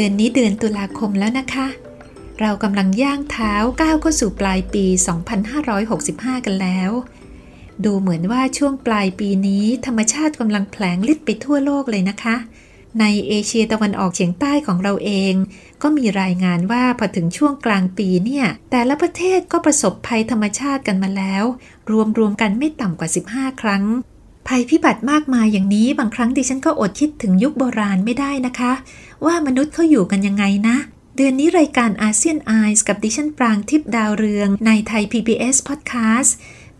เดือนนี้เดือนตุลาคมแล้วนะคะ เรากำลังย่างเท้าก้าวเข้าสู่ปลายปี 2565 กันแล้ว ดูเหมือนว่าช่วงปลายปีนี้ ธรรมชาติกำลังแผลงฤทธิ์ไปทั่วโลกเลยนะคะ ในเอเชียตะวันออกเฉียงใต้ของเราเอง ก็มีรายงานว่าพอถึงช่วงกลางปีเนี่ย แต่ละประเทศก็ประสบภัยธรรมชาติกันมาแล้ว รวมๆกันไม่ต่ำกว่า 15 ครั้ง ภัยพิบัติมากมายอย่างนี้บางครั้งดิฉันก็อดคิดถึงยุคโบราณไม่ได้นะคะ ว่ามนุษย์เขาอยู่กันยังไงนะ เดือนนี้รายการอาเซียนไอส์กับดิฉันปรางทิพดาวเรืองในไทย PBS Podcast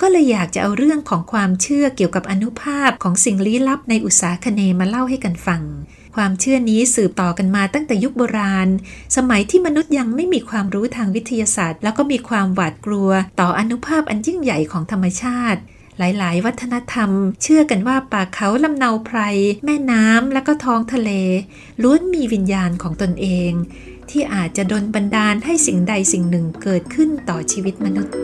ก็เลยอยากจะเอาเรื่องของความเชื่อเกี่ยวกับอนุภาพของสิ่งลี้ลับในอุตสาคเนมาเล่าให้กันฟัง ความเชื่อนี้สืบต่อกันมาตั้งแต่ยุคโบราณ สมัยที่มนุษย์ยังไม่มีความรู้ทางวิทยาศาสตร์ แล้วก็มีความหวาดกลัวต่ออนุภาพอันยิ่งใหญ่ของธรรมชาติ หลาย ๆ วัฒนธรรม เชื่อกันว่าป่าเขาลำเนาไพร แม่น้ำและก็ท้องทะเล ล้วนมีวิญญาณของตนเอง ที่อาจจะดนบันดาลให้สิ่งใดสิ่งหนึ่งเกิดขึ้นต่อชีวิตมนุษย์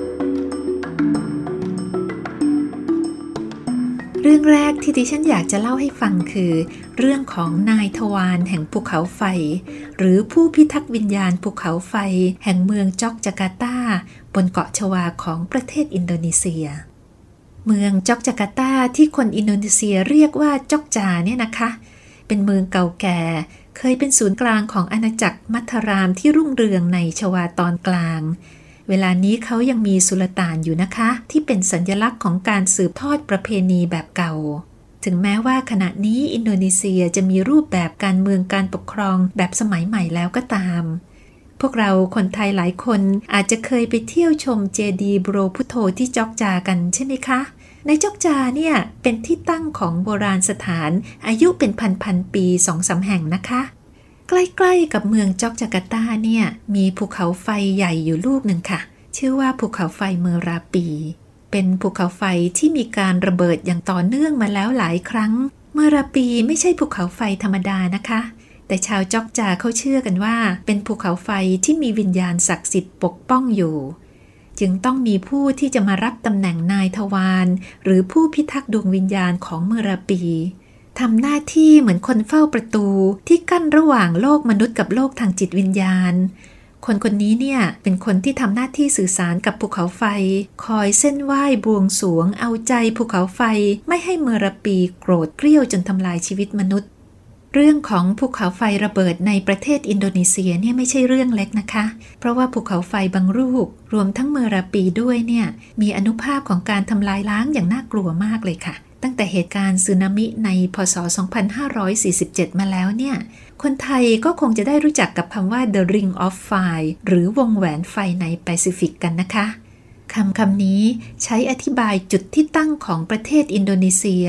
เรื่องแรกที่ดิฉันอยากจะเล่าให้ฟังคือ เรื่องของนายทวารแห่งภูเขาไฟ หรือผู้พิทักษ์วิญญาณภูเขาไฟ แห่งเมืองจอกจาการ์ตาบนเกาะชวาของประเทศอินโดนีเซีย เมืองจอกจาการ์ตาที่คนอินโดนีเซียเรียกว่าจอกจาเนี่ยนะคะ เป็นเมืองเก่าแก่ เคยเป็นศูนย์กลางของอาณาจักรมัทรามที่รุ่งเรืองในชวาตอนกลาง เวลานี้เขายังมีสุลต่านอยู่นะคะ ที่เป็นสัญลักษณ์ของการสืบทอดประเพณีแบบเก่า ถึงแม้ว่าขณะนี้อินโดนีเซียจะมีรูปแบบการเมืองการปกครองแบบสมัยใหม่แล้วก็ตามพวกเราคนไทยหลายคนอาจจะเคยไปเที่ยวชมเจดีย์โบรพุโทที่จอกจากันใช่ไหมคะ ในจกจาเนี่ยเป็นที่ตั้งของโบราณสถานอายุเป็นพันพันปีสองสาแห่งนะคะ ใกล้ๆกับเมืองจอกจาการ์ตาเนี่ยมีภูเขาไฟใหญ่อยู่ลูกหนึ่งค่ะ ชื่อว่าภูเขาไฟเมราปี เป็นภูเขาไฟที่มีการระเบิดอย่างต่อเนื่องมาแล้วหลายครั้ง เมราปีไม่ใช่ภูเขาไฟธรรมดานะคะ แต่ชาวจอกจาเขาเชื่อกันว่า เป็นภูเขาไฟที่มีวิญญาณศักดิ์สิทธิ์ปกป้องอยู่ จึงต้องมีผู้ที่จะมารับตำแหน่งนายทวารหรือผู้พิทักษ์ดวงวิญญาณของเมราปีทำหน้าที่เหมือนคนเฝ้าประตูที่กั้นระหว่างโลกมนุษย์กับโลกทางจิตวิญญาณ คนคนนี้เนี่ยเป็นคนที่ทำหน้าที่สื่อสารกับภูเขาไฟ คอยเส้นไหว้บวงสวงเอาใจภูเขาไฟไม่ให้เมราปีโกรธเกรี้ยวจนทำลายชีวิตมนุษย์ เรื่องของภูเขาไฟระเบิดในประเทศอินโดนีเซียเนี่ยไม่ใช่เรื่องเล็กนะคะ เพราะว่าภูเขาไฟบางลูกรวมทั้งเมราปีด้วยเนี่ยมีอานุภาพของการทำลายล้างอย่างน่ากลัวมากเลยค่ะ ตั้งแต่เหตุการณ์สึนามิในพศ 2547 มาแล้วเนี่ย คนไทยก็คงจะได้รู้จักกับคำว่า the ring of fire หรือวงแหวนไฟในแปซิฟิกกันนะคะ คำคำนี้ใช้อธิบายจุดที่ตั้งของประเทศอินโดนีเซีย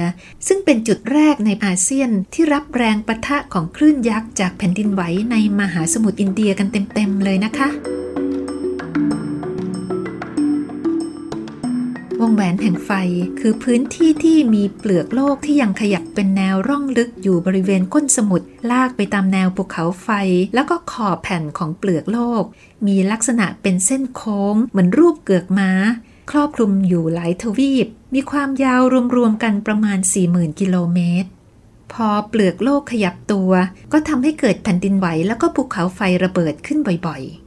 ซึ่งเป็นจุดแรกในอาเซียนที่รับแรงปะทะของคลื่นยักษ์จากแผ่นดินไหวในมหาสมุทรอินเดียกันเต็มๆเลยนะคะ งแหวนแห่งไฟ คือพื้นที่ที่มีเปลือกโลกที่ยังขยับเป็นแนวร่องลึกอยู่บริเวณก้นสมุทรลากไปตามแนวภูเขาไฟ แล้วก็ขอบแผ่นของเปลือกโลก มีลักษณะเป็นเส้นโค้ง เหมือนรูปเกือกม้า ครอบคลุมอยู่หลายทวีป มีความยาวรวมๆกันประมาณ 40,000 กิโลเมตรพอเปลือกโลกขยับตัว ก็ทำให้เกิดแผ่นดินไหวแล้วก็ภูเขาไฟระเบิดขึ้นบ่อยๆ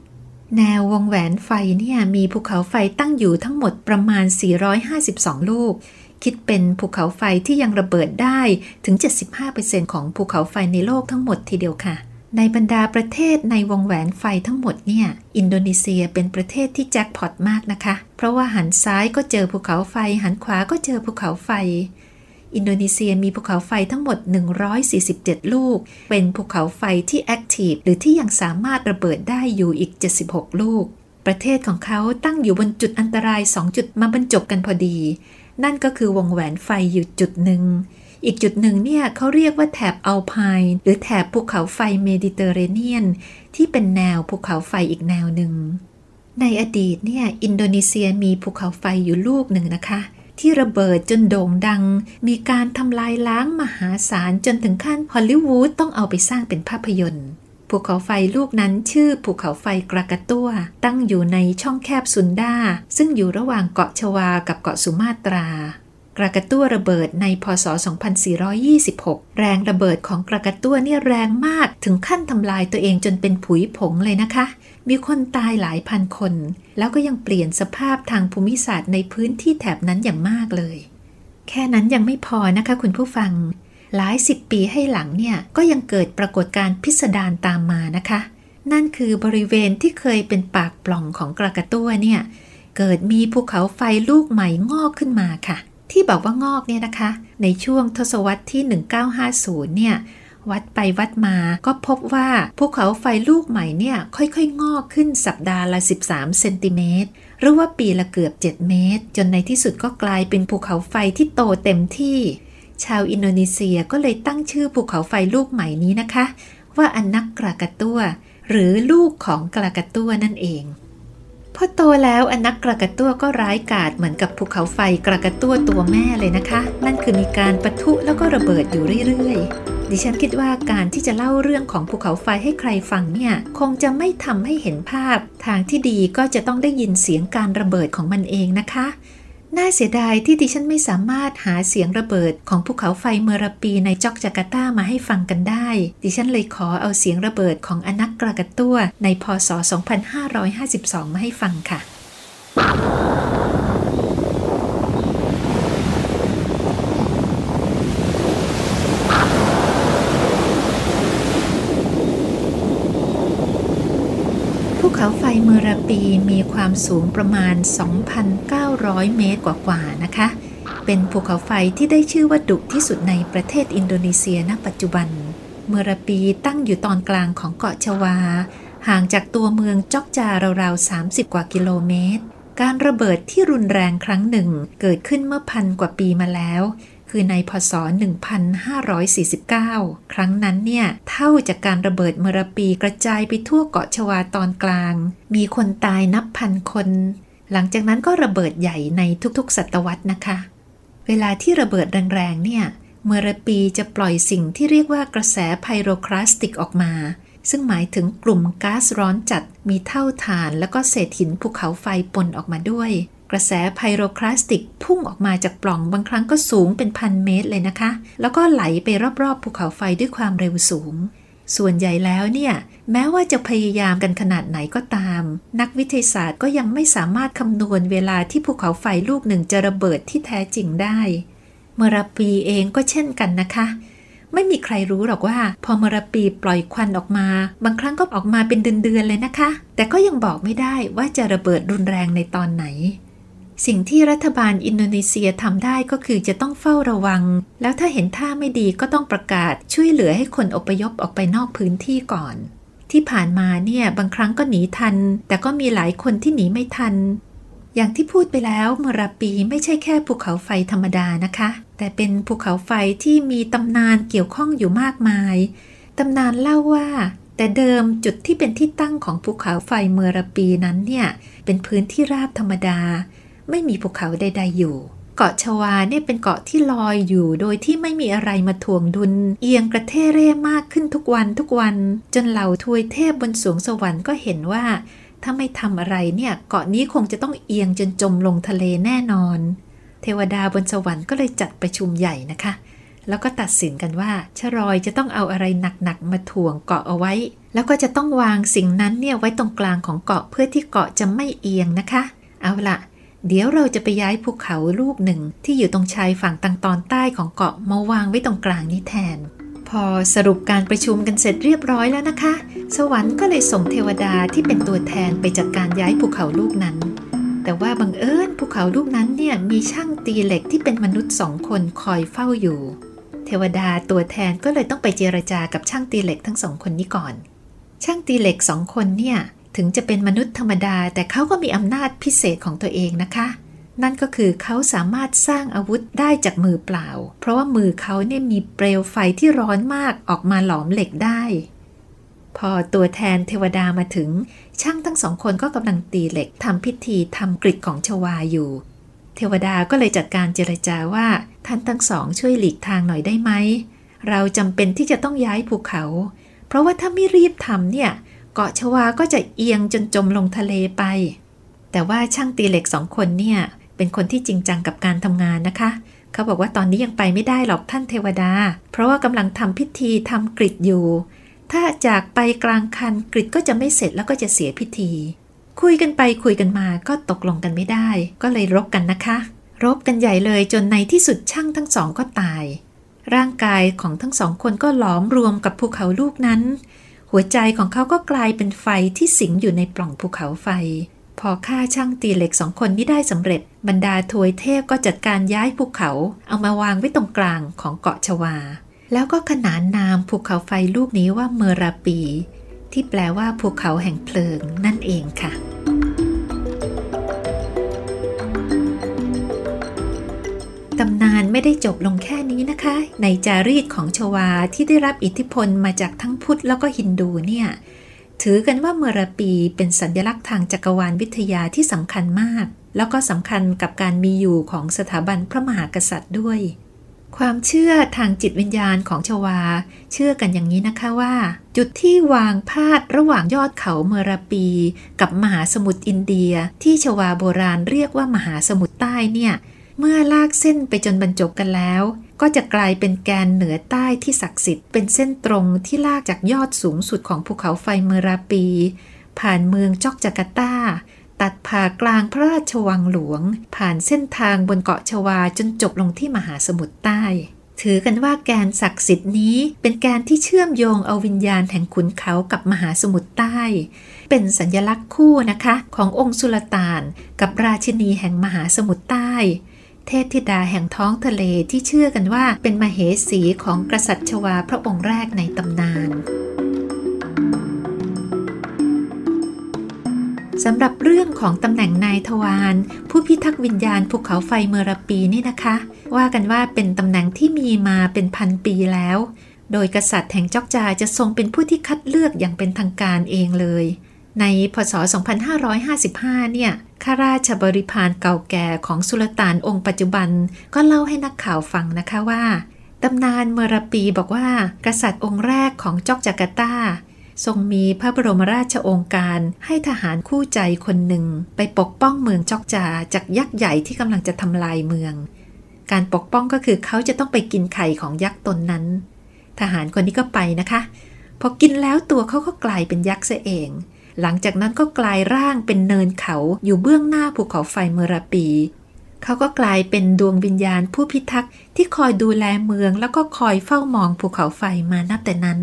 แนววงแหวนไฟเนี่ยมีภูเขาไฟตั้งอยู่ทั้งหมดประมาณ 452 ลูก คิดเป็นภูเขาไฟที่ยังระเบิดได้ถึง 75%ของภูเขาไฟในโลกทั้งหมดทีเดียวค่ะ ในบรรดาประเทศในวงแหวนไฟทั้งหมดเนี่ย อินโดนีเซียเป็นประเทศที่แจ็คพอตมากนะคะ เพราะว่าหันซ้ายก็เจอภูเขาไฟ หันขวาก็เจอภูเขาไฟ อินโดนีเซียมีภูเขาไฟทั้งหมด 147 ลูก เป็นภูเขาไฟที่แอคทีฟหรือที่ยังสามารถระเบิดได้อยู่อีก 76 ลูก ประเทศของเขาตั้งอยู่บนจุดอันตราย 2 จุดมาบรรจบกันพอดี นั่นก็คือวงแหวนไฟอยู่จุดหนึ่ง อีกจุดหนึ่งเนี่ยเขาเรียกว่าแถบอัลไพน์หรือแถบภูเขาไฟเมดิเตอร์เรเนียน ที่เป็นแนวภูเขาไฟอีกแนวหนึ่ง ในอดีตเนี่ยอินโดนีเซียมีภูเขาไฟอยู่ลูกหนึ่งนะคะ ที่ระเบิดจนโด่งดัง มีการทำลายล้างมหาศาลจนถึงขั้นฮอลลีวูดต้องเอาไปสร้างเป็นภาพยนตร์ภูเขาไฟลูกนั้นชื่อภูเขาไฟกรากาตัว ตั้งอยู่ในช่องแคบซุนดาซึ่งอยู่ระหว่างเกาะชวากับเกาะสุมาตรา กระกตัวระเบิดในพศ 2426 แรงระเบิดของกระกตัวเนี่ยแรงมากถึงขั้นทำลายตัวเองจนเป็นผุยผงเลยนะคะ มีคนตายหลายพันคน แล้วก็ยังเปลี่ยนสภาพทางภูมิศาสตร์ในพื้นที่แถบนั้นอย่างมากเลย แค่นั้นยังไม่พอนะคะคุณผู้ฟัง หลายสิบปีให้หลังเนี่ยก็ยังเกิดปรากฏการณ์พิสดารตามมานะคะ นั่นคือบริเวณที่เคยเป็นปากปล่องของกระกตัวเนี่ยเกิดมีภูเขาไฟลูกใหม่งอกขึ้นมาค่ะ ที่บอกว่างอกเนี่ยนะคะ ในช่วงทศวรรษที่ 1950 เนี่ย วัดไปวัดมาก็พบว่าภูเขาไฟลูกใหม่เนี่ย ค่อยๆ งอกขึ้นสัปดาห์ละ 13 เซนติเมตรหรือว่าปีละเกือบ 7 เมตร จนในที่สุดก็กลายเป็นภูเขาไฟที่โตเต็มที่ ชาวอินโดนีเซียก็เลยตั้งชื่อภูเขาไฟลูกใหม่นี้นะคะ ว่าอานักกรากาตัว หรือลูกของกรากาตัวนั่นเอง พอโตแล้วอนักกระกะตัวก็ร้ายกาจเหมือนกับภูเขาไฟกระกะตัวตัวแม่เลยนะคะ นั่นคือมีการปะทุแล้วก็ระเบิดอยู่เรื่อยๆ ดิฉันคิดว่าการที่จะเล่าเรื่องของภูเขาไฟให้ใครฟังเนี่ย คงจะไม่ทำให้เห็นภาพ ทางที่ดีก็จะต้องได้ยินเสียงการระเบิดของมันเองนะคะ น่าเสียดายที่ดิฉันไม่สามารถหาเสียงระเบิดของภูเขาไฟเมราปีในจอกจาการ์ตามาให้ฟังกันได้ ดิฉันเลยขอเอาเสียงระเบิดของอนักกระกตัวในพศ 2552 มาให้ฟังค่ะเขาไฟเม ราปีมีความสูงประมาณ 2,900 เมตรกว่าๆนะคะ เป็นภูเขาไฟที่ได้ชื่อว่าดุที่สุดในประเทศอินโดนีเซียณปัจจุบัน เมราปีตั้งอยู่ตอนกลางของเกาะชวา ห่างจากตัวเมืองจอกจาราวๆ 30 กว่ากิโลเมตร การระเบิดที่รุนแรงครั้งหนึ่งเกิดขึ้นเมื่อพันกว่าปีมาแล้ว คือในพศ 1549 ครั้งนั้นเนี่ย เท่าจากการระเบิดเมรปีกระจายไปทั่วเกาะชวาตอนกลาง มีคนตายนับพันคน หลังจากนั้นก็ระเบิดใหญ่ในทุกๆ ศตวรรษนะคะ เวลาที่ระเบิดแรงๆ เนี่ย เมรปีจะปล่อยสิ่งที่เรียกว่ากระแสไพโรคลาสติกออกมา ซึ่งหมายถึงกลุ่มก๊าซร้อนจัด มีเท่าฐาน แล้วก็เศษหินภูเขาไฟปนออกมาด้วย กระแสไพโรคลาสติกพุ่งออกมาจากปล่องบางครั้งก็สูงเป็นพันเมตรเลยนะคะ แล้วก็ไหลไปรอบๆภูเขาไฟด้วยความเร็วสูง ส่วนใหญ่แล้วเนี่ย แม้ว่าจะพยายามกันขนาดไหนก็ตาม นักวิทยาศาสตร์ก็ยังไม่สามารถคำนวณเวลาที่ภูเขาไฟลูกหนึ่งจะระเบิดที่แท้จริงได้ เมราปีเองก็เช่นกันนะคะไม่มีใครรู้หรอกว่า พอมรปีปล่อยควันออกมา บางครั้งก็ออกมาเป็นเดือนๆเลยนะคะ แต่ก็ยังบอกไม่ได้ว่าจะระเบิดรุนแรงในตอนไหน สิ่งที่รัฐบาลอินโดนีเซียทำได้ก็คือจะต้องเฝ้าระวัง แล้วถ้าเห็นท่าไม่ดีก็ต้องประกาศช่วยเหลือให้คนอพยพออกไปนอกพื้นที่ก่อน ที่ผ่านมาเนี่ยบางครั้งก็หนีทัน แต่ก็มีหลายคนที่หนีไม่ทัน อย่างที่พูดไปแล้วมราปีไม่ใช่แค่ภูเขาไฟธรรมดานะคะ แต่เป็นภูเขาไฟที่มีตำนานเกี่ยวข้องอยู่มากมาย ตำนานเล่าว่าแต่เดิมจุดที่เป็นที่ตั้งของภูเขาไฟเมราปีนั้นเนี่ย เป็นพื้นที่ราบธรรมดา ไม่มีภูเขาใด ๆ อยู่ เกาะชวาเนี่ยเป็นเกาะที่ลอยอยู่ โดยที่ไม่มีอะไรมาถ่วงดุล เอียงกระเทเร่มากขึ้นทุกวันทุกวัน จนเหล่าทวยเทพบนสวงสวรรค์ก็เห็นว่า ถ้าไม่ทำอะไรเนี่ยเกาะนี้คงจะต้องเอียงจนจมลงทะเลแน่นอน เทวดาบนสวรรค์ก็เลยจัดประชุมใหญ่นะคะ แล้วก็ตัดสินกันว่าชรอยจะต้องเอาอะไรหนักๆมาถ่วงเกาะเอาไว้แล้วก็จะต้องวางสิ่งนั้นเนี่ยไว้ตรงกลางของเกาะเพื่อที่เกาะจะไม่เอียงนะคะ เอาละ เดี๋ยวเราจะไปย้ายภูเขาลูกหนึ่งที่อยู่ตรงชายฝั่งทางตอนใต้ของเกาะมาวางไว้ตรงกลางนี้แทน พอสรุปการประชุมกันเสร็จเรียบร้อยแล้วนะคะ สวรรค์ก็เลยส่งเทวดาที่เป็นตัวแทนไปจัดการย้ายภูเขาลูกนั้น แต่ว่าบังเอิญภูเขาลูกนั้นเนี่ยมีช่างตีเหล็กที่เป็นมนุษย์สองคนคอยเฝ้าอยู่ เทวดาตัวแทนก็เลยต้องไปเจรจากับช่างตีเหล็กทั้งสองคนนี้ก่อน ช่างตีเหล็กสองคนเนี่ย ถึงจะเป็นมนุษย์ธรรมดา แต่เขาก็มีอำนาจพิเศษของตัวเองนะคะ นั่นก็คือเขาสามารถสร้างอาวุธได้จากมือเปล่า เพราะว่ามือเขาเนี่ยมีเปลวไฟที่ร้อนมากออกมาหลอมเหล็กได้ พอตัวแทนเทวดามาถึง ช่างทั้งสองคนก็กำลังตีเหล็กทำพิธีทำกริดของชวาอยู่ เทวดาก็เลยจัดการเจรจาว่าท่านทั้งสองช่วยหลีกทางหน่อยได้ไหมเราจำเป็นที่จะต้องย้ายภูเขา เพราะว่าถ้าไม่รีบทำเนี่ยเกาะชวาก็จะเอียงจนจมลงทะเลไป แต่ว่าช่างตีเหล็กสองคนเนี่ย เป็นคนที่จริงจังกับการทำงานนะคะ เขาบอกว่าตอนนี้ยังไปไม่ได้หรอกท่านเทวดา เพราะว่ากำลังทำพิธีทำกริดอยู่ ถ้าจากไปกลางคันกริดก็จะไม่เสร็จแล้วก็จะเสียพิธี คุยกันไปคุยกันมาก็ตกลงกันไม่ได้ ก็เลยรบกันนะคะ รบกันใหญ่เลยจนในที่สุดช่างทั้งสองก็ตาย ร่างกายของทั้งสองคนก็หลอมรวมกับภูเขาลูกนั้น หัวใจของเขาก็กลายเป็นไฟที่สิงอยู่ในปล่องภูเขาไฟ พอฆ่าช่างตีเหล็กสองคนนี้ได้สำเร็จ บรรดาทวยเทพก็จัดการย้ายภูเขา เอามาวางไว้ตรงกลางของเกาะชวา แล้วก็ขนานนามภูเขาไฟลูกนี้ว่าเมราปี ที่แปลว่าภูเขาแห่งเพลิงนั่นเองค่ะ ตำนานไม่ได้จบลงแค่นี้นะคะ ในจารีตของชวาที่ได้รับอิทธิพลมาจากทั้งพุทธแล้วก็ฮินดูเนี่ยถือกันว่าเมรปีเป็นสัญลักษณ์ทางจักรวาลวิทยาที่สำคัญมาก แล้วก็สำคัญกับการมีอยู่ของสถาบันพระมหากษัตริย์ด้วย ความเชื่อทางจิตวิญญาณของชวา เชื่อกันอย่างนี้นะคะว่า จุดที่วางพาดระหว่างยอดเขาเมรปี กับมหาสมุทรอินเดีย ที่ชวาโบราณเรียกว่ามหาสมุทรใต้เนี่ย เมื่อลากเส้นไปจนบรรจบกันแล้ว ก็จะกลายเป็นแกนเหนือใต้ที่ศักดิ์สิทธิ์เป็นเส้นตรงที่ลากจากยอดสูงสุดของภูเขาไฟเมราปี ผ่านเมืองจอกจาการ์ตา ตัดผ่ากลางพระราชวังหลวง ผ่านเส้นทางบนเกาะชวาจนจบลงที่มหาสมุทรใต้ ถือกันว่าแกนศักดิ์สิทธิ์นี้ เป็นแกนที่เชื่อมโยงเอาวิญญาณแห่งขุนเขากับมหาสมุทรใต้เป็นสัญลักษณ์คู่นะคะ ขององค์สุลต่าน กับราชินีแห่งมหาสมุทรใต้ เทพธิดาแห่งท้องทะเลที่เชื่อกันว่าเป็นมเหสีของกษัตริย์ชวาพระองค์แรกในตำนานสำหรับเรื่องของตำแหน่งนายทวารผู้พิทักษ์วิญญาณภูเขาไฟเมรปีนี่นะคะ ว่ากันว่าเป็นตำแหน่งที่มีมาเป็นพันปีแล้ว โดยกษัตริย์แห่งจอกจาจะทรงเป็นผู้ที่คัดเลือกอย่างเป็นทางการเองเลย ในพศ 2555 เนี่ย ข้าราชบริพารเก่าแก่ของสุลต่านองค์ปัจจุบันก็เล่าให้นักข่าวฟังนะคะว่าตำนานเมรปีบอกว่า กษัตริย์องค์แรกของจอกจาการ์ตา ทรงมีพระบรมราชองการให้ทหารคู่ใจคนหนึ่ง ไปปกป้องเมืองจอกจาจากยักษ์ใหญ่ที่กำลังจะทำลายเมือง การปกป้องก็คือเขาจะต้องไปกินไข่ของยักษ์ตนนั้น ทหารคนนี้ก็ไปนะคะ พอกินแล้วตัวเขาก็กลายเป็นยักษ์เสียเอง หลังจากนั้นก็กลายร่างเป็นเนินเขาอยู่เบื้องหน้าภูเขาไฟเมราปี เขาก็กลายเป็นดวงวิญญาณผู้พิทักษ์ที่คอยดูแลเมืองแล้วก็คอยเฝ้ามองภูเขาไฟมานับแต่นั้น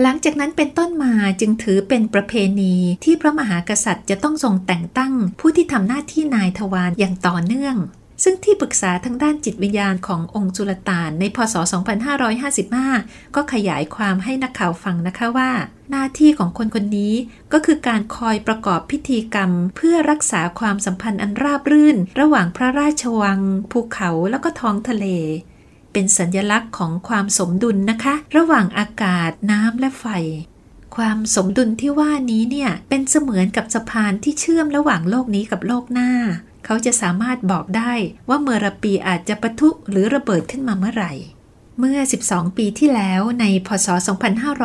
หลังจากนั้นเป็นต้นมาจึงถือเป็นประเพณีที่พระมหากษัตริย์จะต้องทรงแต่งตั้งผู้ที่ทำหน้าที่นายทวารอย่างต่อเนื่อง ซึ่งที่ปรึกษาทางด้านจิตวิญญาณขององค์จุลต่านในพศ 2555 ก็ขยายความให้นักข่าวฟังนะคะว่า หน้าที่ของคนคนนี้ก็คือการคอยประกอบพิธีกรรม เพื่อรักษาความสัมพันธ์อันราบรื่น ระหว่างพระราชวัง ภูเขาแล้วก็ท้องทะเล เป็นสัญลักษณ์ของความสมดุลนะคะ ระหว่างอากาศน้ำและไฟความสมดุลที่ว่านี้เนี่ยเป็นเสมือนกับสะพานที่เชื่อมระหว่างโลกนี้กับโลกหน้า เขาจะสามารถบอกได้ว่าเมรปีอาจจะปะทุหรือระเบิดขึ้นมาเมื่อไหร่ เมื่อ 12 ปีที่แล้วในพศ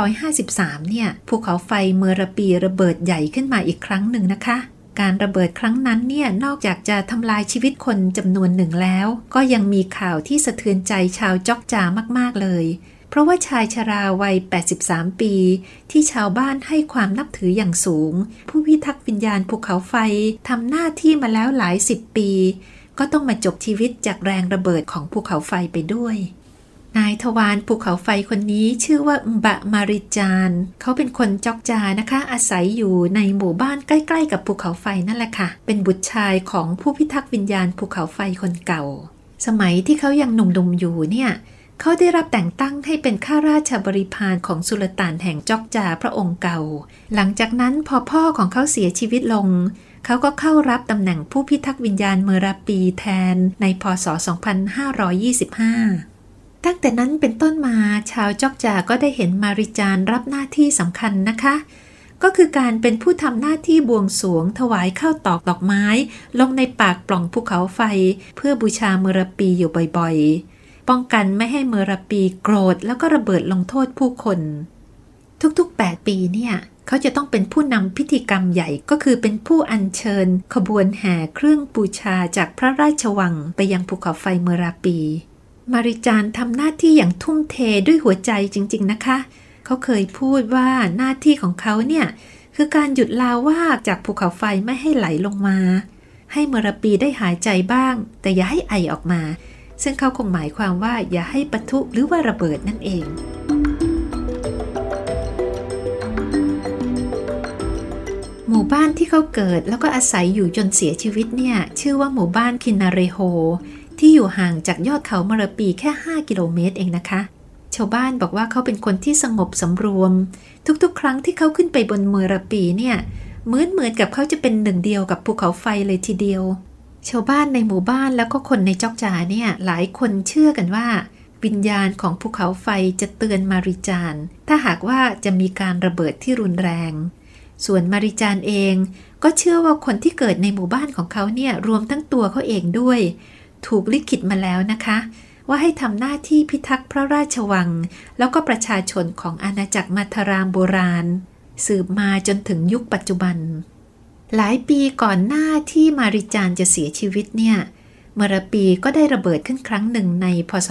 2553 เนี่ย ภูเขาไฟเมรปีระเบิดใหญ่ขึ้นมาอีกครั้งหนึ่งนะคะ การระเบิดครั้งนั้นเนี่ย นอกจากจะทำลายชีวิตคนจำนวนหนึ่งแล้ว ก็ยังมีข่าวที่สะเทือนใจชาวจอกจามากๆเลย เพราะว่าชายชราวัย 83 ปี ที่ชาวบ้านให้ความนับถืออย่างสูง ผู้พิทักษ์วิญญาณภูเขาไฟทำหน้าที่มาแล้วหลายสิบปี ก็ต้องมาจบชีวิตจากแรงระเบิดของภูเขาไฟไปด้วยนายทวารภูเขาไฟคนนี้ชื่อว่าอุบะมาริจาน เขาเป็นคนจอกจานะคะ อาศัยอยู่ในหมู่บ้านใกล้ ๆ กับภูเขาไฟนั่นแหละค่ะ เป็นบุตรชายของผู้พิทักษ์วิญญาณภูเขาไฟคนเก่า สมัยที่เขายังหนุ่มๆอยู่เนี่ย เขาได้รับแต่งตั้งให้เป็นข้าราชบริพารของสุลต่านแห่งจอกจาพระองค์เก่า หลังจากนั้นพอพ่อของเขาเสียชีวิตลง เขาก็เข้ารับตำแหน่งผู้พิทักษ์วิญญาณเมราปีแทนในพศ 2525 ตั้งแต่นั้นเป็นต้นมาชาวจอกจาก็ได้เห็นมาริจานรับหน้าที่สำคัญนะคะ ก็คือการเป็นผู้ทำหน้าที่บวงสรวง ถวายข้าวตอกดอกไม้ ลงในปากปล่องภูเขาไฟ เพื่อบูชาเมราปีอยู่บ่อยๆ ป้องกันไม่ให้เมราปีโกรธแล้วก็ระเบิดลงโทษผู้คน ทุกๆ 8 ปีเนี่ยเขาจะต้องเป็นผู้นำพิธีกรรมใหญ่ก็คือเป็นผู้อัญเชิญ ขบวนแห่เครื่องบูชาจากพระราชวังไปยังภูเขาไฟเมราปี มาริจานทำหน้าที่อย่างทุ่มเทด้วยหัวใจจริง ๆ นะคะ เขาเคยพูดว่าหน้าที่ของเขาเนี่ย คือการหยุดลาวาจากภูเขาไฟไม่ให้ไหลลงมา ให้เมราปีได้หายใจบ้าง แต่อย่าให้ไอออกมา ซึ่งเขาคงหมายความว่าอย่าให้ปะทุหรือว่าระเบิดนั่นเอง หมู่บ้านที่เขาเกิดแล้วก็อาศัยอยู่จนเสียชีวิตเนี่ย ชื่อว่าหมู่บ้านคินาเรโฮ ที่อยู่ห่างจากยอดเขามรปีแค่ 5 กิโลเมตรเองนะคะ ชาวบ้านบอกว่าเขาเป็นคนที่สงบสำรวม ทุกๆ ครั้งที่เขาขึ้นไปบนเมรปีเนี่ยเหมือนเหมือนกับเขาจะเป็นหนึ่งเดียวกับภูเขาไฟเลยทีเดียว ชาวบ้านในหมู่บ้านแล้วก็คนในจอกจาเนี่ยหลายคนเชื่อกันว่า วิญญาณของภูเขาไฟจะเตือนมาริจานถ้าหากว่าจะมีการระเบิดที่รุนแรง ส่วนมาริจานเองก็เชื่อว่าคนที่เกิดในหมู่บ้านของเขาเนี่ยรวมทั้งตัวเขาเองด้วย ถูกลิขิตมาแล้วนะคะ ว่าให้ทำหน้าที่พิทักษ์พระราชวัง แล้วก็ประชาชนของอาณาจักรมัทรามโบราณ สืบมาจนถึงยุคปัจจุบัน หลายปีก่อนหน้าที่มาริจานจะเสียชีวิตเนี่ยมรปีก็ได้ระเบิดขึ้นครั้งหนึ่งในพศ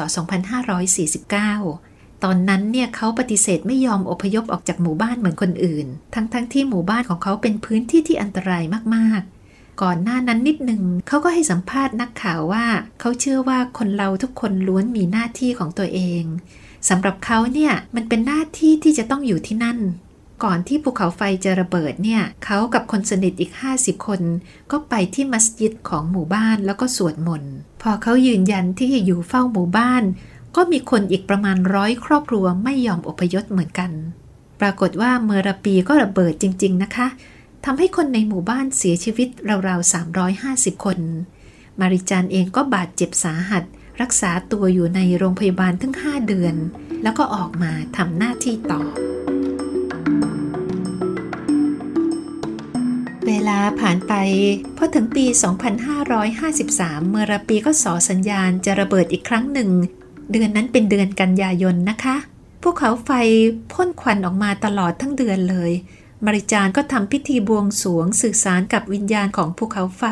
2549 ตอนนั้นเนี่ยเขาปฏิเสธไม่ยอมอพยพออกจากหมู่บ้านเหมือนคนอื่น ทั้งๆทที่หมู่บ้านของเขาเป็นพื้นที่ที่อันตรายมากๆ ก่อนหน้านั้นนิดหนึ่งเขาก็ให้สัมภาษณ์นักข่าวว่า เขาเชื่อว่าคนเราทุกคนล้วนมีหน้าที่ของตัวเองสำหรับเขาเนี่ยมันเป็นหน้าที่ที่จะต้องอยู่ที่นั่น ก่อนที่ภูเขาไฟจะระเบิดเนี่ย เขากับคนสนิทอีก 50 คน ก็ไปที่มัสยิดของหมู่บ้านแล้วก็สวดมนต์ พอเขายืนยันที่จะอยู่เฝ้าหมู่บ้าน ก็มีคนอีกประมาณร้อยครอบครัวไม่ยอมอพยพเหมือนกัน ปรากฏว่าเมราปีก็ระเบิดจริง ๆ นะคะทำให้คนในหมู่บ้านเสียชีวิตราวๆ 350 คน มาริจานเองก็บาดเจ็บสาหัส รักษาตัวอยู่ในโรงพยาบาลถึง 5 เดือน แล้วก็ออกมาทำหน้าที่ต่อ เวลาผ่านไปพอถึงปี 2553 เมราปีก็สอสัญญาณจะระเบิดอีกครั้งหนึ่ง เดือนนั้นเป็นเดือนกันยายนนะคะ พวกเขาไฟพ่นควันออกมาตลอดทั้งเดือนเลย มาริจานก็ทำพิธีบวงสวงสื่อสารกับวิญญาณของภูเขาไฟ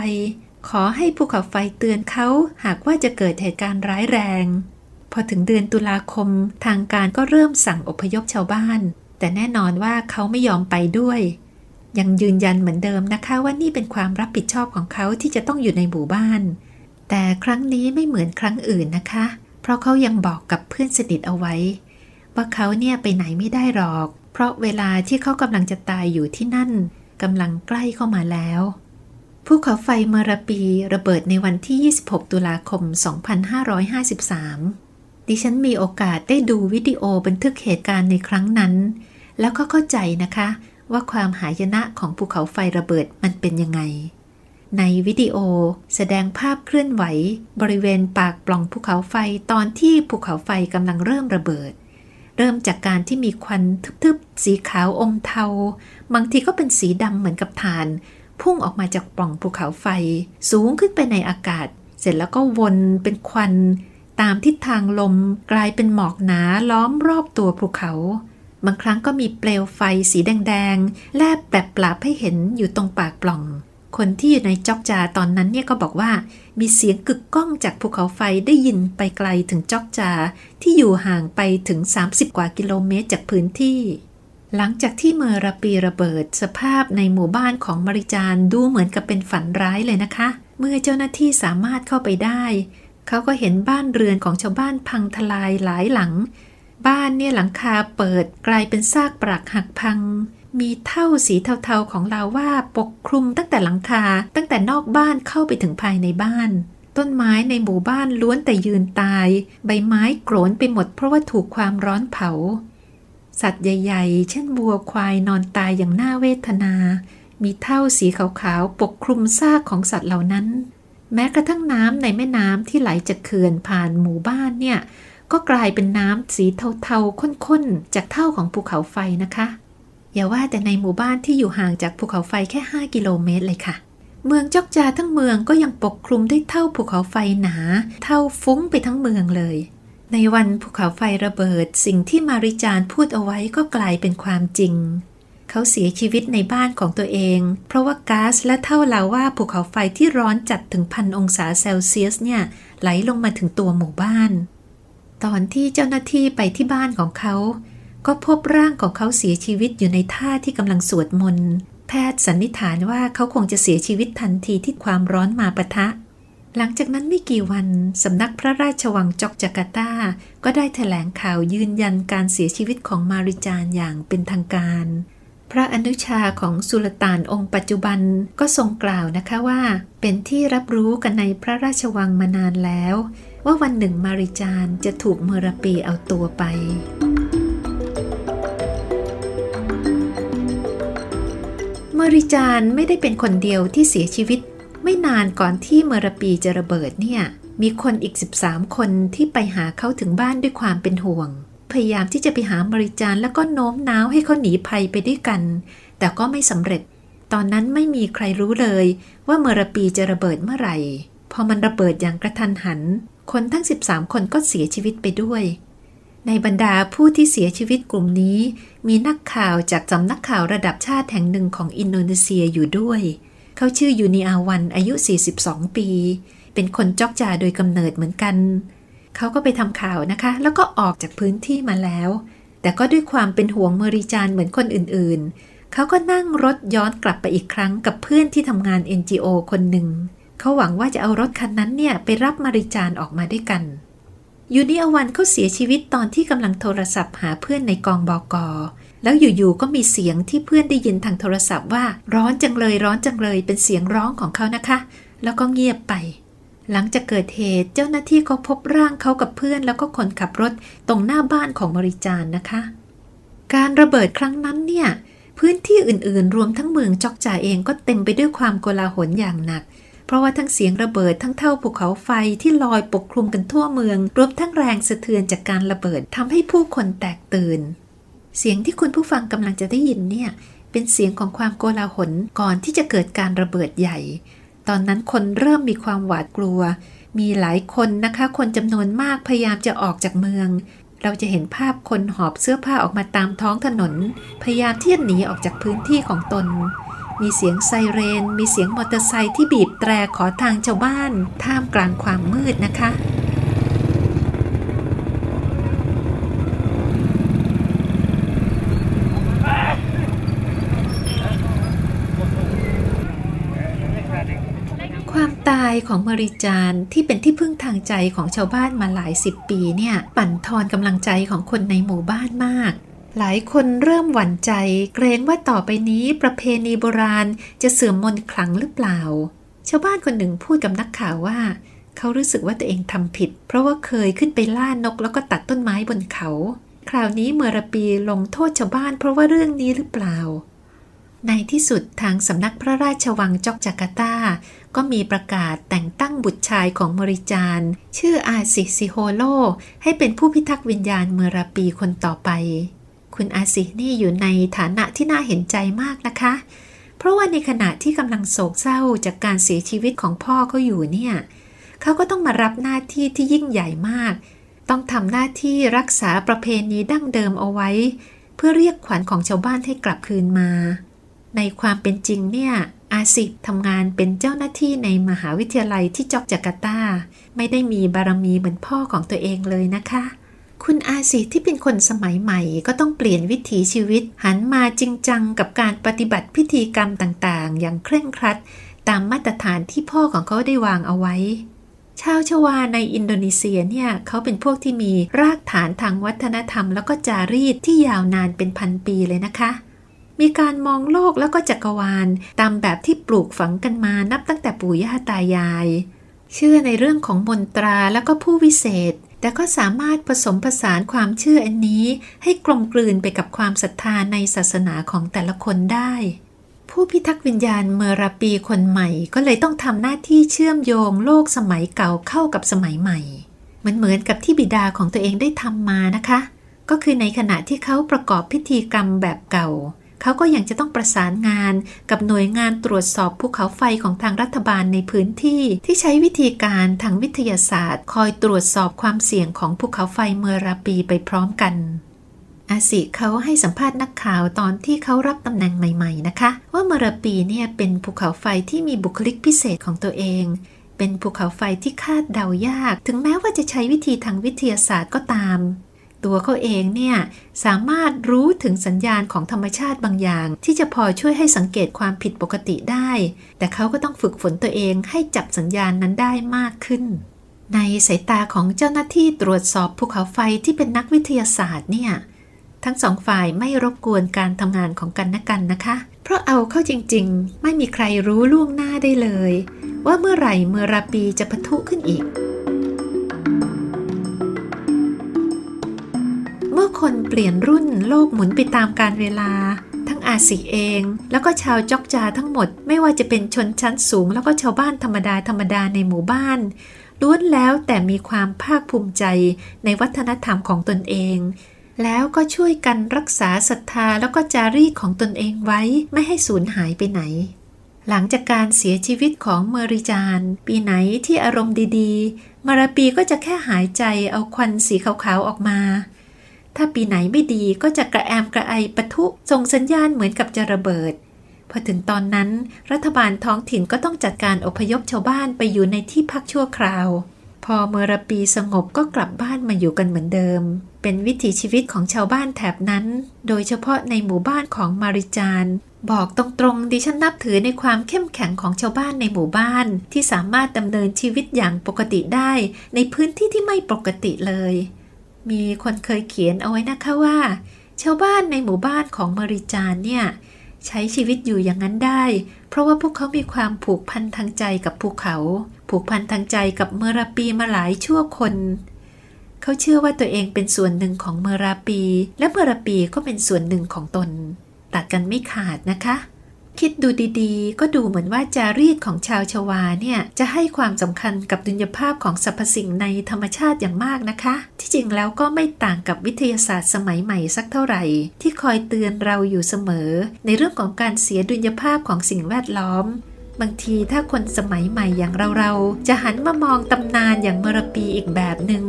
ขอให้ภูเขาไฟเตือนเขาหากว่าจะเกิดเหตุการณ์ร้ายแรง พอถึงเดือนตุลาคมทางการก็เริ่มสั่งอพยพชาวบ้าน แต่แน่นอนว่าเขาไม่ยอมไปด้วย ยังยืนยันเหมือนเดิมนะคะว่านี่เป็นความรับผิดชอบของเขาที่จะต้องอยู่ในหมู่บ้าน แต่ครั้งนี้ไม่เหมือนครั้งอื่นนะคะ เพราะเขายังบอกกับเพื่อนสนิทเอาไว้ ว่าเขาเนี่ยไปไหนไม่ได้หรอก เพราะเวลาที่เขากำลังจะตายอยู่ที่นั่นกำลังใกล้เข้ามาแล้วภูเขาไฟเมรปีระเบิดในวันที่ 26 ตุลาคม 2553 ดิฉันมีโอกาสได้ดูวิดีโอบันทึกเหตุการณ์ในครั้งนั้น แล้วก็เข้าใจนะคะ ว่าความหายนะของภูเขาไฟระเบิดมันเป็นยังไง ในวิดีโอแสดงภาพเคลื่อนไหว บริเวณปากปล่องภูเขาไฟตอนที่ภูเขาไฟกำลังเริ่มระเบิด เริ่มจากการที่มีควันทึบๆ สีขาวอมเทา บางทีก็เป็นสีดำเหมือนกับถ่าน พุ่งออกมาจากปล่องภูเขาไฟ สูงขึ้นไปในอากาศ เสร็จแล้วก็วนเป็นควันตามทิศทางลมกลายเป็นหมอกหนาล้อมรอบตัวภูเขา บางครั้งก็มีเปลวไฟสีแดงๆ แลบแปลบปราบให้เห็นอยู่ตรงปากปล่อง คนที่อยู่ในจอกจาตอนนั้นเนี่ยก็บอกว่า มีเสียงกึกก้องจากภูเขาไฟได้ยินไปไกลถึงจอกจา ที่อยู่ห่างไปถึง 30 กว่ากิโลเมตรจากพื้นที่ หลังจากที่เมอราปีระเบิด สภาพในหมู่บ้านของมาริจานดูเหมือนกับเป็นฝันร้ายเลยนะคะ เมื่อเจ้าหน้าที่สามารถเข้าไปได้ เขาก็เห็นบ้านเรือนของชาวบ้านพังทลายหลายหลัง บ้านเนี่ยหลังคาเปิดกลายเป็นซากปรักหักพัง มีเท่าสีเทาๆของลาว่าปกคลุมตั้งแต่หลังคา ตั้งแต่นอกบ้านเข้าไปถึงภายในบ้าน ต้นไม้ในหมู่บ้านล้วนแต่ยืนตาย ใบไม้โกรนไปหมดเพราะว่าถูกความร้อนเผา สัตว์ใหญ่ ๆ เช่นวัวควายนอนตายอย่างน่าเวทนามมีเท่าสีขาวๆปกคลุมซากของสัตว์เหล่านั้น แม้กระทั่งน้ำในแม่น้ำที่ไหลจากเขื่อนผ่านหมู่บ้านเนี่ย ก็กลายเป็นน้ำสีเทาๆข้นๆ จากเท่าของภูเขาไฟนะคะ อย่าว่าแต่ในหมู่บ้านที่อยู่ห่างจากภูเขาไฟแค่ 5 กิโลเมตรเลยค่ะ เมืองจอกจาทั้งเมืองก็ยังปกคลุมด้วยเท่าภูเขาไฟหนา เท่าฟุ้งไปทั้งเมืองเลย ในวันภูเขาไฟระเบิด สิ่งที่มาริจานพูดเอาไว้ก็กลายเป็นความจริง เขาเสียชีวิตในบ้านของตัวเอง เพราะว่าก๊าซและเท่าลาว่าภูเขาไฟที่ร้อนจัดถึงพันองศาเซลเซียสเนี่ยไหลลงมาถึงตัวหมู่บ้าน ตอนที่เจ้าหน้าที่ไปที่บ้านของเขา ก็พบร่างของเขาเสียชีวิตอยู่ในท่าที่กำลังสวดมนต์แพทย์สันนิษฐานว่าเขาคงจะเสียชีวิตทันทีที่ความร้อนมาปะทะ หลังจากนั้นไม่กี่วันสำนักพระราชวังจอกจาการ์ตา ก็ได้แถลงข่าวยืนยันการเสียชีวิตของมาริจานอย่างเป็นทางการ พระอนุชาของสุลต่านองค์ปัจจุบันก็ทรงกล่าวนะคะว่า เป็นที่รับรู้กันในพระราชวังมานานแล้ว ว่าวันหนึ่งมาริจานจะถูกเมรปีเอาตัวไป เมริจานไม่ได้เป็นคนเดียวที่เสียชีวิต ไม่นานก่อนที่เมรปีจะระเบิดเนี่ย มีคนอีก 13 คนที่ไปหาเขาถึงบ้านด้วยความเป็นห่วง พยายามที่จะไปหาบริจารแล้วก็โน้มน้าวให้เขาหนีภัยไปด้วยกัน แต่ก็ไม่สำเร็จ ตอนนั้นไม่มีใครรู้เลยว่าเมอรปีจะระเบิดเมื่อไหร่พอมันระเบิดอย่างกระทันหัน คนทั้ง 13 คนก็เสียชีวิตไปด้วย ในบรรดาผู้ที่เสียชีวิตกลุ่มนี้ มีนักข่าวจากสำนักข่าวระดับชาติแห่งหนึ่งของอินโดนีเซียอยู่ด้วย เขาชื่อยูนิอาวันอายุ 42 ปี เป็นคนจอกจาโดยกำเนิดเหมือนกัน เขาก็ไปทำข่าวนะคะ แล้วก็ออกจากพื้นที่มาแล้ว แต่ก็ด้วยความเป็นห่วงเมริจานเหมือนคนอื่นๆ เขาก็นั่งรถย้อนกลับไปอีกครั้งกับเพื่อนที่ทำงาน NGO คนหนึ่ง เขาหวังว่าจะเอารถคันนั้นเนี่ยไปรับมาริจานออกมาด้วยกัน ยูนิอวันเขาเสียชีวิตตอนที่กำลังโทรศัพท์หาเพื่อนในกองบอกอแล้วอยู่ๆก็มีเสียงที่เพื่อนได้ยินทางโทรศัพท์ว่าร้อนจังเลยร้อนจังเลยเป็นเสียงร้องของเขานะคะ แล้วก็เงียบไป หลังจากเกิดเหตุเจ้าหน้าที่ก็พบร่างเขากับเพื่อน แล้วก็คนขับรถตรงหน้าบ้านของบริจารนะคะ การระเบิดครั้งนั้นเนี่ยพื้นที่อื่นๆ รวมทั้งเมืองจอกจ่าเองก็เต็มไปด้วยความโกลาหลอย่างหนัก เพราะว่าทั้งเสียงระเบิดทั้งเท่าภูเขาไฟที่ลอยปกคลุมกันทั่วเมือง รวมทั้งแรงสะเทือนจากการระเบิดทำให้ผู้คนแตกตื่น เสียงที่คุณผู้ฟังกำลังจะได้ยินเนี่ยเป็นเสียงของความโกลาหลก่อนที่จะเกิดการระเบิดใหญ่ ตอนนั้นคนเริ่มมีความหวาดกลัว มีหลายคนนะคะ คนจำนวนมากพยายามจะออกจากเมือง เราจะเห็นภาพคนหอบเสื้อผ้าออกมาตามท้องถนน พยายามที่จะหนีออกจากพื้นที่ของตน มีเสียงไซเรน มีเสียงมอเตอร์ไซค์ที่บีบแตรขอทางชาวบ้าน ท่ามกลางความมืดนะคะ ความตายของมริจานที่เป็นที่พึ่งทางใจของชาวบ้านมาหลายสิบปีเนี่ย ปั่นทอนกำลังใจของคนในหมู่บ้านมาก หลายคนเริ่มหวั่นใจ เกรงว่าต่อไปนี้ประเพณีโบราณจะเสื่อมมนคลังหรือเปล่า ชาวบ้านคนหนึ่งพูดกับนักข่าวว่า เขารู้สึกว่าตัวเองทำผิด เพราะว่าเคยขึ้นไปล่านกแล้วก็ตัดต้นไม้บนเขา คราวนี้เมรปีลงโทษชาวบ้านเพราะว่าเรื่องนี้หรือเปล่า ในที่สุดทางสำนักพระราชวังยอกยาการ์ตา ก็มีประกาศแต่งตั้งบุตรชายของมริจานชื่ออาซิซิโฮโลให้เป็นผู้พิทักษ์วิญญาณเมราปีคนต่อไป คุณอาซินี่อยู่ในฐานะที่น่าเห็นใจมากนะคะ เพราะว่าในขณะที่กำลังโศกเศร้าจากการเสียชีวิตของพ่อเขาอยู่เนี่ยเขาก็ต้องมารับหน้าที่ที่ยิ่งใหญ่มาก ต้องทำหน้าที่รักษาประเพณีดั้งเดิมเอาไว้ เพื่อเรียกขวัญของชาวบ้านให้กลับคืนมา ในความเป็นจริงเนี่ยอาสิทำงานเป็นเจ้าหน้าที่ในมหาวิทยาลัยที่จอกจาการ์ตา ไม่ได้มีบารมีเหมือนพ่อของตัวเองเลยนะคะ คุณอาสิที่เป็นคนสมัยใหม่ก็ต้องเปลี่ยนวิถีชีวิต หันมาจริงจังกับการปฏิบัติพิธีกรรมต่างๆ อย่างเคร่งครัด ตามมาตรฐานที่พ่อของเขาได้วางเอาไว้ ชาวชวาในอินโดนีเซียเนี่ยเขาเป็นพวกที่มีรากฐานทางวัฒนธรรม แล้วก็จารีตที่ยาวนานเป็นพันปีเลยนะคะมีการมองโลกแล้วก็จักรวาล ตามแบบที่ปลูกฝังกันมานับตั้งแต่ปู่ย่าตายาย เชื่อในเรื่องของมนตราแล้วก็ผู้วิเศษ แต่ก็สามารถผสมผสานความเชื่ออันนี้ให้กลมกลืนไปกับความศรัทธาในศาสนาของแต่ละคนได้ ผู้พิทักษ์วิญญาณเมราปีคนใหม่ก็เลยต้องทำหน้าที่เชื่อมโยงโลกสมัยเก่าเข้ากับสมัยใหม่มันเหมือนกับที่บิดาของตัวเองได้ทำมานะคะ ก็คือในขณะที่เขาประกอบพิธีกรรมแบบเก่า เขาก็ยังจะต้องประสานงานกับหน่วยงานตรวจสอบภูเขาไฟของทางรัฐบาลในพื้นที่ ที่ใช้วิธีการทางวิทยาศาสตร์ คอยตรวจสอบความเสี่ยงของภูเขาไฟเมอราปีไปพร้อมกันอาสิเขาให้สัมภาษณ์นักข่าวตอนที่เขารับตำแหน่งใหม่ ๆ นะคะ ว่าเมราปีเนี่ยเป็นภูเขาไฟที่มีบุคลิกพิเศษของตัวเอง เป็นภูเขาไฟที่คาดเดายาก ถึงแม้ว่าจะใช้วิธีทางวิทยาศาสตร์ก็ตาม ตัวเขาเองเนี่ยสามารถรู้ถึงสัญญาณของธรรมชาติบางอย่าง ที่จะพอช่วยให้สังเกตความผิดปกติได้ แต่เขาก็ต้องฝึกฝนตัวเองให้จับสัญญาณนั้นได้มากขึ้น ในสายตาของเจ้าหน้าที่ตรวจสอบภูเขาไฟที่เป็นนักวิทยาศาสตร์เนี่ยทั้งสองฝ่ายไม่รบกวนการทำงานของกันและกันนะคะ เพราะเอาเข้าจริงๆ ไม่มีใครรู้ล่วงหน้าได้เลย ว่าเมื่อไหร่เมื่อราปีจะพทุขึ้นอีก คนเปลี่ยนรุ่นโลกหมุนไปตามการเวลา ทั้งอาสิเอง แล้วก็ชาวจอกจาทั้งหมด ไม่ว่าจะเป็นชนชั้นสูง แล้วก็ชาวบ้านธรรมดาธรรมดาในหมู่บ้านล้วนแล้วแต่มีความภาคภูมิใจในวัฒนธรรมของตนเอง แล้วก็ช่วยกันรักษาศรัทธาแล้วก็จารีตของตนเองไว้ไม่ให้สูญหายไปไหน หลังจากการเสียชีวิตของเมริจาน ปีไหนที่อารมณ์ดีๆ มาราปีก็จะแค่หายใจเอาควันสีขาวๆออกมา ถ้าปีไหนไม่ดีก็จะกระแอมกระไอปะทุส่งสัญญาณเหมือนกับจะระเบิด พอถึงตอนนั้น รัฐบาลท้องถิ่นก็ต้องจัดการอพยพชาวบ้านไปอยู่ในที่พักชั่วคราว พอเมรปีสงบก็กลับบ้านมาอยู่กันเหมือนเดิม เป็นวิถีชีวิตของชาวบ้านแถบนั้น โดยเฉพาะในหมู่บ้านของมาริจานบอกตรงๆดิฉันนับถือในความเข้มแข็งของชาวบ้านในหมู่บ้าน ที่สามารถดำเนินชีวิตอย่างปกติได้ ในพื้นที่ที่ไม่ปกติเลย มีคนเคยเขียนเอาไว้นะคะว่า ชาวบ้านในหมู่บ้านของมริจานเนี่ย ใช้ชีวิตอยู่อย่างนั้นได้ เพราะว่าพวกเขามีความผูกพันทางใจกับภูเขา ผูกพันทางใจกับเมราปีมาหลายชั่วคนเขาเชื่อว่าตัวเองเป็นส่วนหนึ่งของเมราปี และเมราปีก็เป็นส่วนหนึ่งของตน ตัดกันไม่ขาดนะคะ คิดดูดีๆ ก็ดูเหมือนว่าจารีตของชาวชวาเนี่ย จะให้ความสำคัญกับดุลยภาพของสรรพสิ่งในธรรมชาติอย่างมากนะคะ ที่จริงแล้วก็ไม่ต่างกับวิทยาศาสตร์สมัยใหม่สักเท่าไหร่ ที่คอยเตือนเราอยู่เสมอ ในเรื่องของการเสียดุลยภาพของสิ่งแวดล้อมบางทีถ้าคนสมัยใหม่อย่างเราๆจะหันมามองตำนานอย่างเมรปีอีกแบบหนึง่ง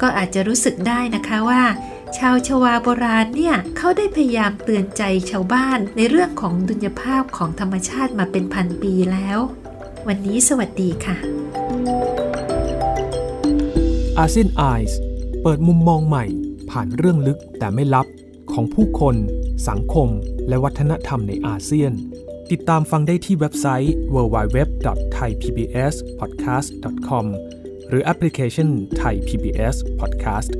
ก็อาจจะรู้สึกได้นะคะว่า ชาวชวาโบราณเนี่ยเขาได้พยายามเตือนใจชาวบ้านในเรื่องของดุลยภาพของธรรมชาติมาเป็นพันปีแล้ว วันนี้สวัสดีค่ะอาเซียนไอส์เปิดมุมมองใหม่ ผ่านเรื่องลึกแต่ไม่ลับของผู้คน สังคม และวัฒนธรรมในอาเซียน ติดตามฟังได้ที่เว็บไซต์ www.thaipbspodcast.com หรือแอปพลิเคชัน Thai PBS Podcast